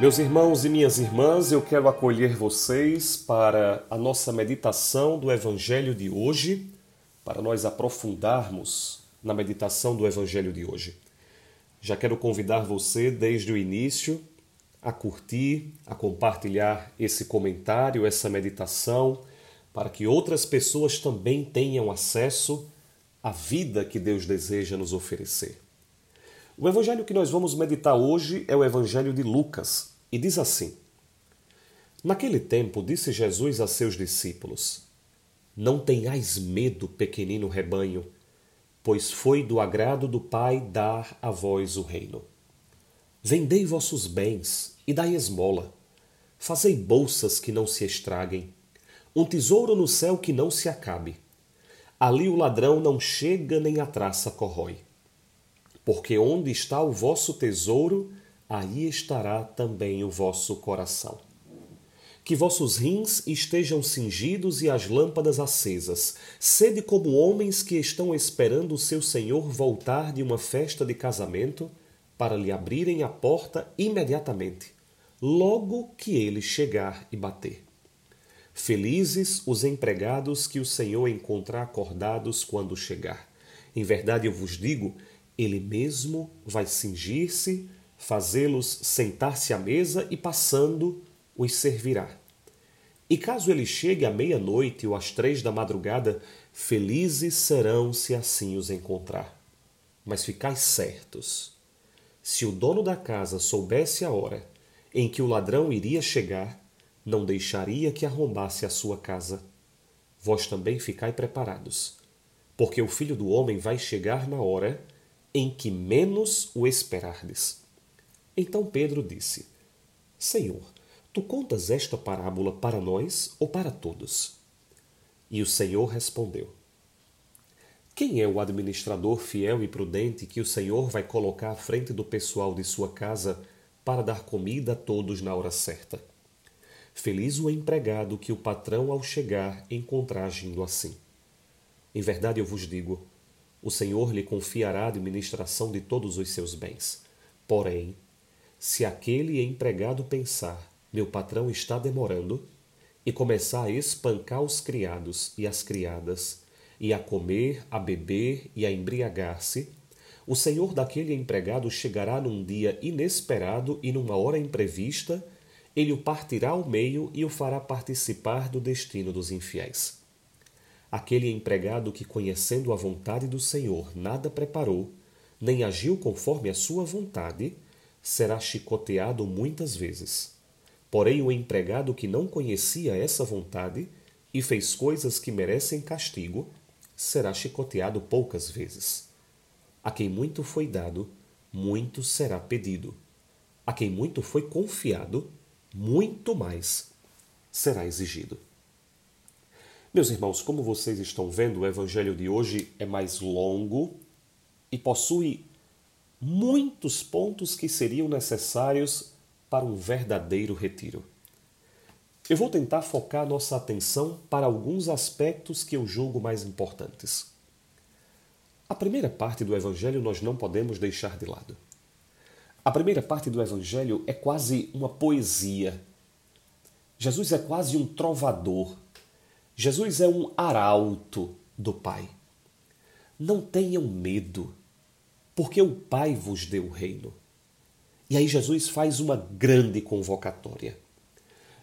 Meus irmãos e minhas irmãs, eu quero acolher vocês para a nossa meditação do Evangelho de hoje, para nós aprofundarmos na meditação do Evangelho de hoje. Já quero convidar você desde o início a curtir, a compartilhar esse comentário, essa meditação, para que outras pessoas também tenham acesso à vida que Deus deseja nos oferecer. O evangelho que nós vamos meditar hoje é o evangelho de Lucas e diz assim: Naquele tempo disse Jesus a seus discípulos: Não tenhais medo, pequenino rebanho, pois foi do agrado do Pai dar a vós o reino. Vendei vossos bens e dai esmola. Fazei bolsas que não se estraguem, um tesouro no céu que não se acabe. Ali o ladrão não chega nem a traça corrói porque onde está o vosso tesouro, aí estará também o vosso coração. Que vossos rins estejam cingidos e as lâmpadas acesas. Sede como homens que estão esperando o seu senhor voltar de uma festa de casamento, para lhe abrirem a porta imediatamente, logo que ele chegar e bater. Felizes os empregados que o Senhor encontrar acordados quando chegar. Em verdade eu vos digo ele mesmo vai cingir-se, fazê-los sentar-se à mesa e, passando, os servirá. E caso ele chegue à meia-noite ou às três da madrugada, felizes serão se assim os encontrar. Mas ficais certos: se o dono da casa soubesse a hora em que o ladrão iria chegar, não deixaria que arrombasse a sua casa. Vós também ficai preparados, porque o filho do homem vai chegar na hora em que menos o esperardes. Então Pedro disse: Senhor, tu contas esta parábola para nós ou para todos? E o Senhor respondeu: Quem é o administrador fiel e prudente que o Senhor vai colocar à frente do pessoal de sua casa para dar comida a todos na hora certa? Feliz o empregado que o patrão, ao chegar, encontrar agindo assim. Em verdade eu vos digo, o Senhor lhe confiará a administração de todos os seus bens. Porém, se aquele empregado pensar, meu patrão está demorando, e começar a espancar os criados e as criadas, e a comer, a beber e a embriagar-se, o senhor daquele empregado chegará num dia inesperado e numa hora imprevista, ele o partirá ao meio e o fará participar do destino dos infiéis. Aquele empregado que, conhecendo a vontade do Senhor, nada preparou, nem agiu conforme a sua vontade, será chicoteado muitas vezes. Porém, o empregado que não conhecia essa vontade e fez coisas que merecem castigo, será chicoteado poucas vezes. A quem muito foi dado, muito será pedido. A quem muito foi confiado, muito mais será exigido. Meus irmãos, como vocês estão vendo, o evangelho de hoje é mais longo e possui muitos pontos que seriam necessários para um verdadeiro retiro. Eu vou tentar focar nossa atenção para alguns aspectos que eu julgo mais importantes. A primeira parte do Evangelho nós não podemos deixar de lado. A primeira parte do Evangelho é quase uma poesia. Jesus é quase um trovador Jesus é um arauto do Pai. Não tenham medo, porque o Pai vos deu o reino. E aí Jesus faz uma grande convocatória.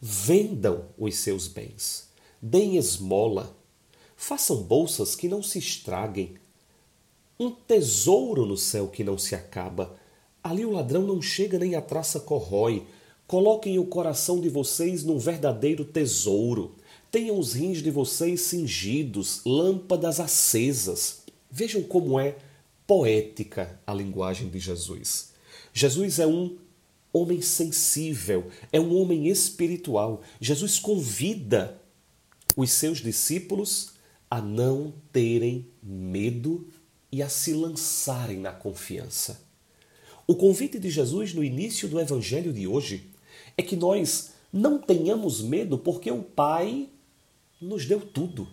Vendam os seus bens, deem esmola, façam bolsas que não se estraguem, um tesouro no céu que não se acaba. Ali o ladrão não chega nem a traça corrói. Coloquem o coração de vocês num verdadeiro tesouro. Tenham os rins de vocês cingidos, lâmpadas acesas. Vejam como é poética a linguagem de Jesus. Jesus é um homem sensível, é um homem espiritual. Jesus convida os seus discípulos a não terem medo e a se lançarem na confiança. O convite de Jesus no início do evangelho de hoje é que nós não tenhamos medo porque o Pai nos deu tudo.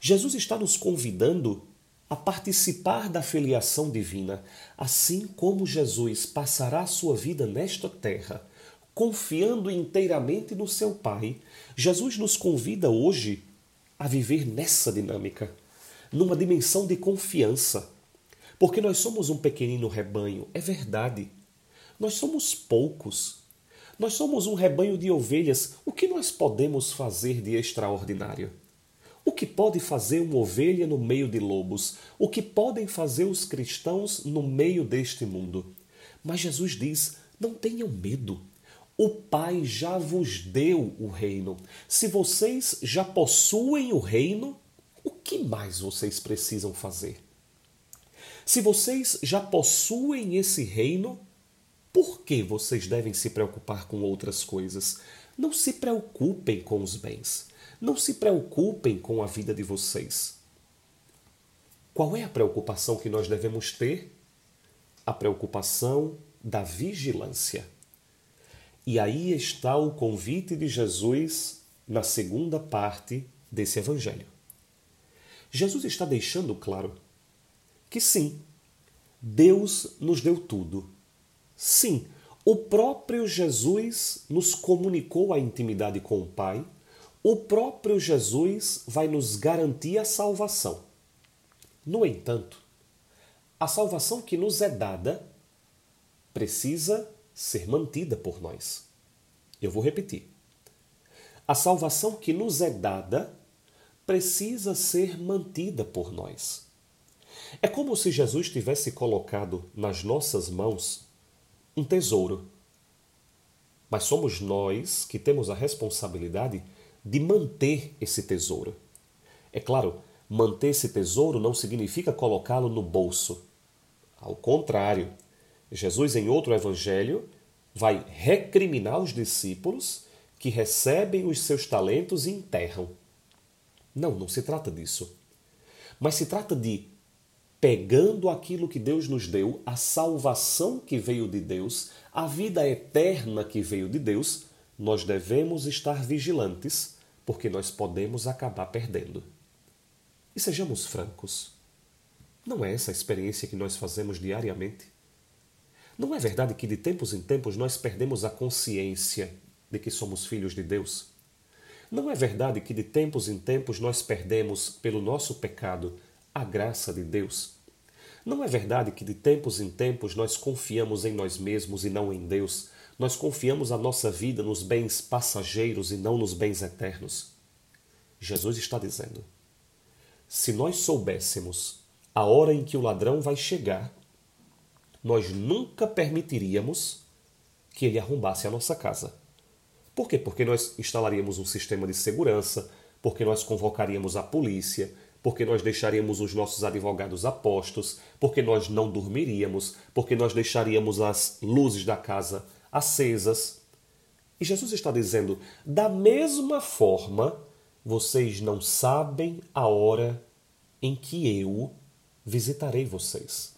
Jesus está nos convidando a participar da filiação divina, assim como Jesus passará sua vida nesta terra confiando inteiramente no seu Pai, Jesus nos convida hoje a viver nessa dinâmica, numa dimensão de confiança. Porque nós somos um pequenino rebanho, é verdade. Nós somos poucos. Nós somos um rebanho de ovelhas. O que nós podemos fazer de extraordinário? O que pode fazer uma ovelha no meio de lobos? O que podem fazer os cristãos no meio deste mundo? Mas Jesus diz: não tenham medo. O Pai já vos deu o reino. Se vocês já possuem o reino, o que mais vocês precisam fazer? Se vocês já possuem esse reino, por que vocês devem se preocupar com outras coisas? Não se preocupem com os bens. Não se preocupem com a vida de vocês. Qual é a preocupação que nós devemos ter? A preocupação da vigilância. E aí está o convite de Jesus na segunda parte desse evangelho. Jesus está deixando claro que sim, Deus nos deu tudo. Sim, o próprio Jesus nos comunicou a intimidade com o Pai, o próprio Jesus vai nos garantir a salvação. No entanto, a salvação que nos é dada precisa ser mantida por nós. Eu vou repetir. A salvação que nos é dada precisa ser mantida por nós. É como se Jesus tivesse colocado nas nossas mãos um tesouro. Mas somos nós que temos a responsabilidade de manter esse tesouro. É claro, manter esse tesouro não significa colocá-lo no bolso. Ao contrário, Jesus, em outro evangelho, vai recriminar os discípulos que recebem os seus talentos e enterram. Não, não se trata disso. Mas se trata de pegando aquilo que Deus nos deu, a salvação que veio de Deus, a vida eterna que veio de Deus, nós devemos estar vigilantes, porque nós podemos acabar perdendo. E sejamos francos, não é essa a experiência que nós fazemos diariamente? Não é verdade que de tempos em tempos nós perdemos a consciência de que somos filhos de Deus? Não é verdade que de tempos em tempos nós perdemos, pelo nosso pecado, a graça de Deus? Não é verdade que de tempos em tempos nós confiamos em nós mesmos e não em Deus? Nós confiamos a nossa vida nos bens passageiros e não nos bens eternos? Jesus está dizendo: se nós soubéssemos a hora em que o ladrão vai chegar, nós nunca permitiríamos que ele arrombasse a nossa casa. Por quê? Porque nós instalaríamos um sistema de segurança, porque nós convocaríamos a polícia, porque nós deixaríamos os nossos advogados a postos, porque nós não dormiríamos, porque nós deixaríamos as luzes da casa acesas. E Jesus está dizendo: da mesma forma, vocês não sabem a hora em que eu visitarei vocês.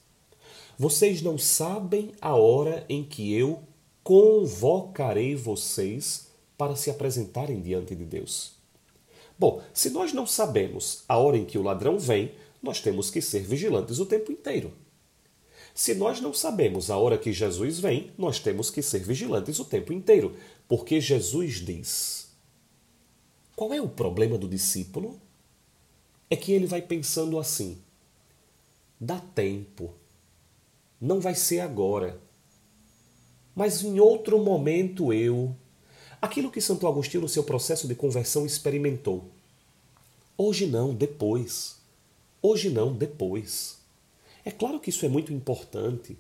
Vocês não sabem a hora em que eu convocarei vocês para se apresentarem diante de Deus. Bom, se nós não sabemos a hora em que o ladrão vem, nós temos que ser vigilantes o tempo inteiro. Se nós não sabemos a hora que Jesus vem, nós temos que ser vigilantes o tempo inteiro, porque Jesus diz. Qual é o problema do discípulo? É que ele vai pensando assim: dá tempo, não vai ser agora. Mas em outro momento eu. Aquilo que Santo Agostinho, no seu processo de conversão, experimentou. Hoje não, depois. Hoje não, depois. É claro que isso é muito importante.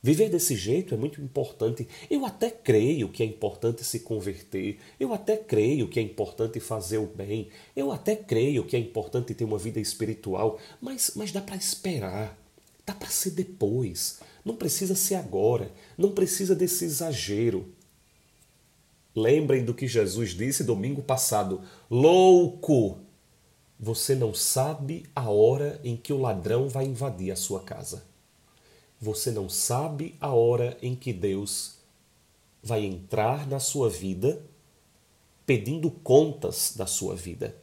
Viver desse jeito é muito importante. Eu até creio que é importante se converter. Eu até creio que é importante fazer o bem. Eu até creio que é importante ter uma vida espiritual. Mas, mas dá para esperar. Dá para ser depois. Não precisa ser agora. Não precisa desse exagero. Lembrem do que Jesus disse domingo passado: Louco! Você não sabe a hora em que o ladrão vai invadir a sua casa. Você não sabe a hora em que Deus vai entrar na sua vida pedindo contas da sua vida.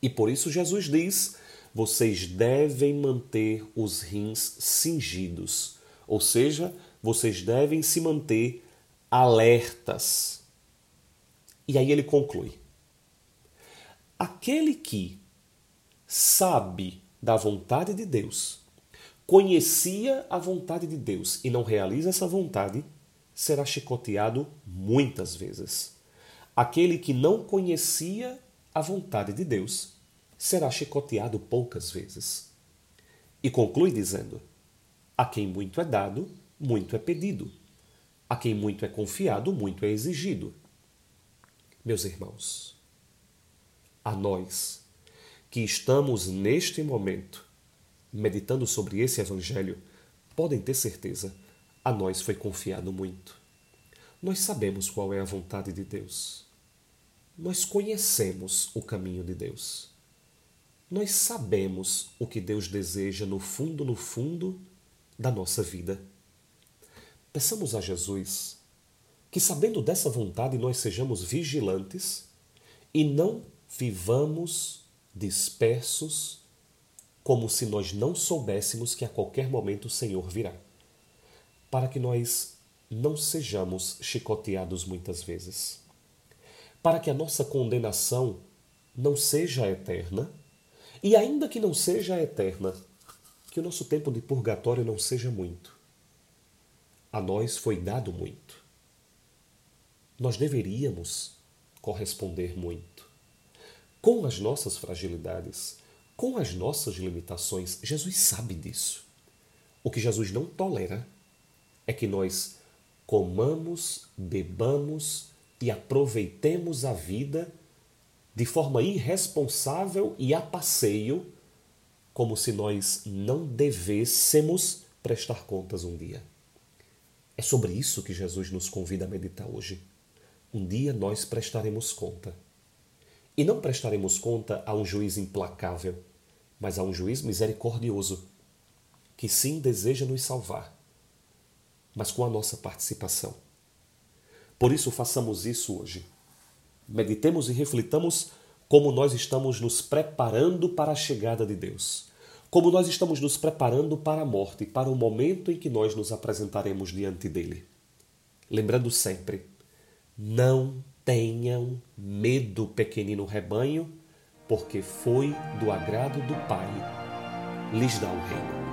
E por isso Jesus diz vocês devem manter os rins cingidos, ou seja, vocês devem se manter alertas. E aí ele conclui: aquele que sabe da vontade de Deus, conhecia a vontade de Deus e não realiza essa vontade, será chicoteado muitas vezes. Aquele que não conhecia a vontade de Deus será chicoteado poucas vezes. E conclui dizendo: A quem muito é dado, muito é pedido. A quem muito é confiado, muito é exigido. Meus irmãos, a nós que estamos neste momento meditando sobre esse Evangelho, podem ter certeza, a nós foi confiado muito. Nós sabemos qual é a vontade de Deus. Nós conhecemos o caminho de Deus. Nós sabemos o que Deus deseja no fundo, no fundo da nossa vida. Peçamos a Jesus que, sabendo dessa vontade, nós sejamos vigilantes e não vivamos dispersos, como se nós não soubéssemos que a qualquer momento o Senhor virá, para que nós não sejamos chicoteados muitas vezes, para que a nossa condenação não seja eterna, e ainda que não seja eterna, que o nosso tempo de purgatório não seja muito. A nós foi dado muito. Nós deveríamos corresponder muito com as nossas fragilidades, com as nossas limitações. Jesus sabe disso. O que Jesus não tolera é que nós comamos, bebamos e aproveitemos a vida de forma irresponsável e a passeio, como se nós não devêssemos prestar contas um dia. É sobre isso que Jesus nos convida a meditar hoje. Um dia nós prestaremos conta. E não prestaremos conta a um juiz implacável, mas a um juiz misericordioso, que sim deseja nos salvar, mas com a nossa participação. Por isso, façamos isso hoje. Meditemos e reflitamos como nós estamos nos preparando para a chegada de Deus, como nós estamos nos preparando para a morte, para o momento em que nós nos apresentaremos diante dele. Lembrando sempre, não tenham medo, pequenino rebanho, porque foi do agrado do Pai lhes dar o reino.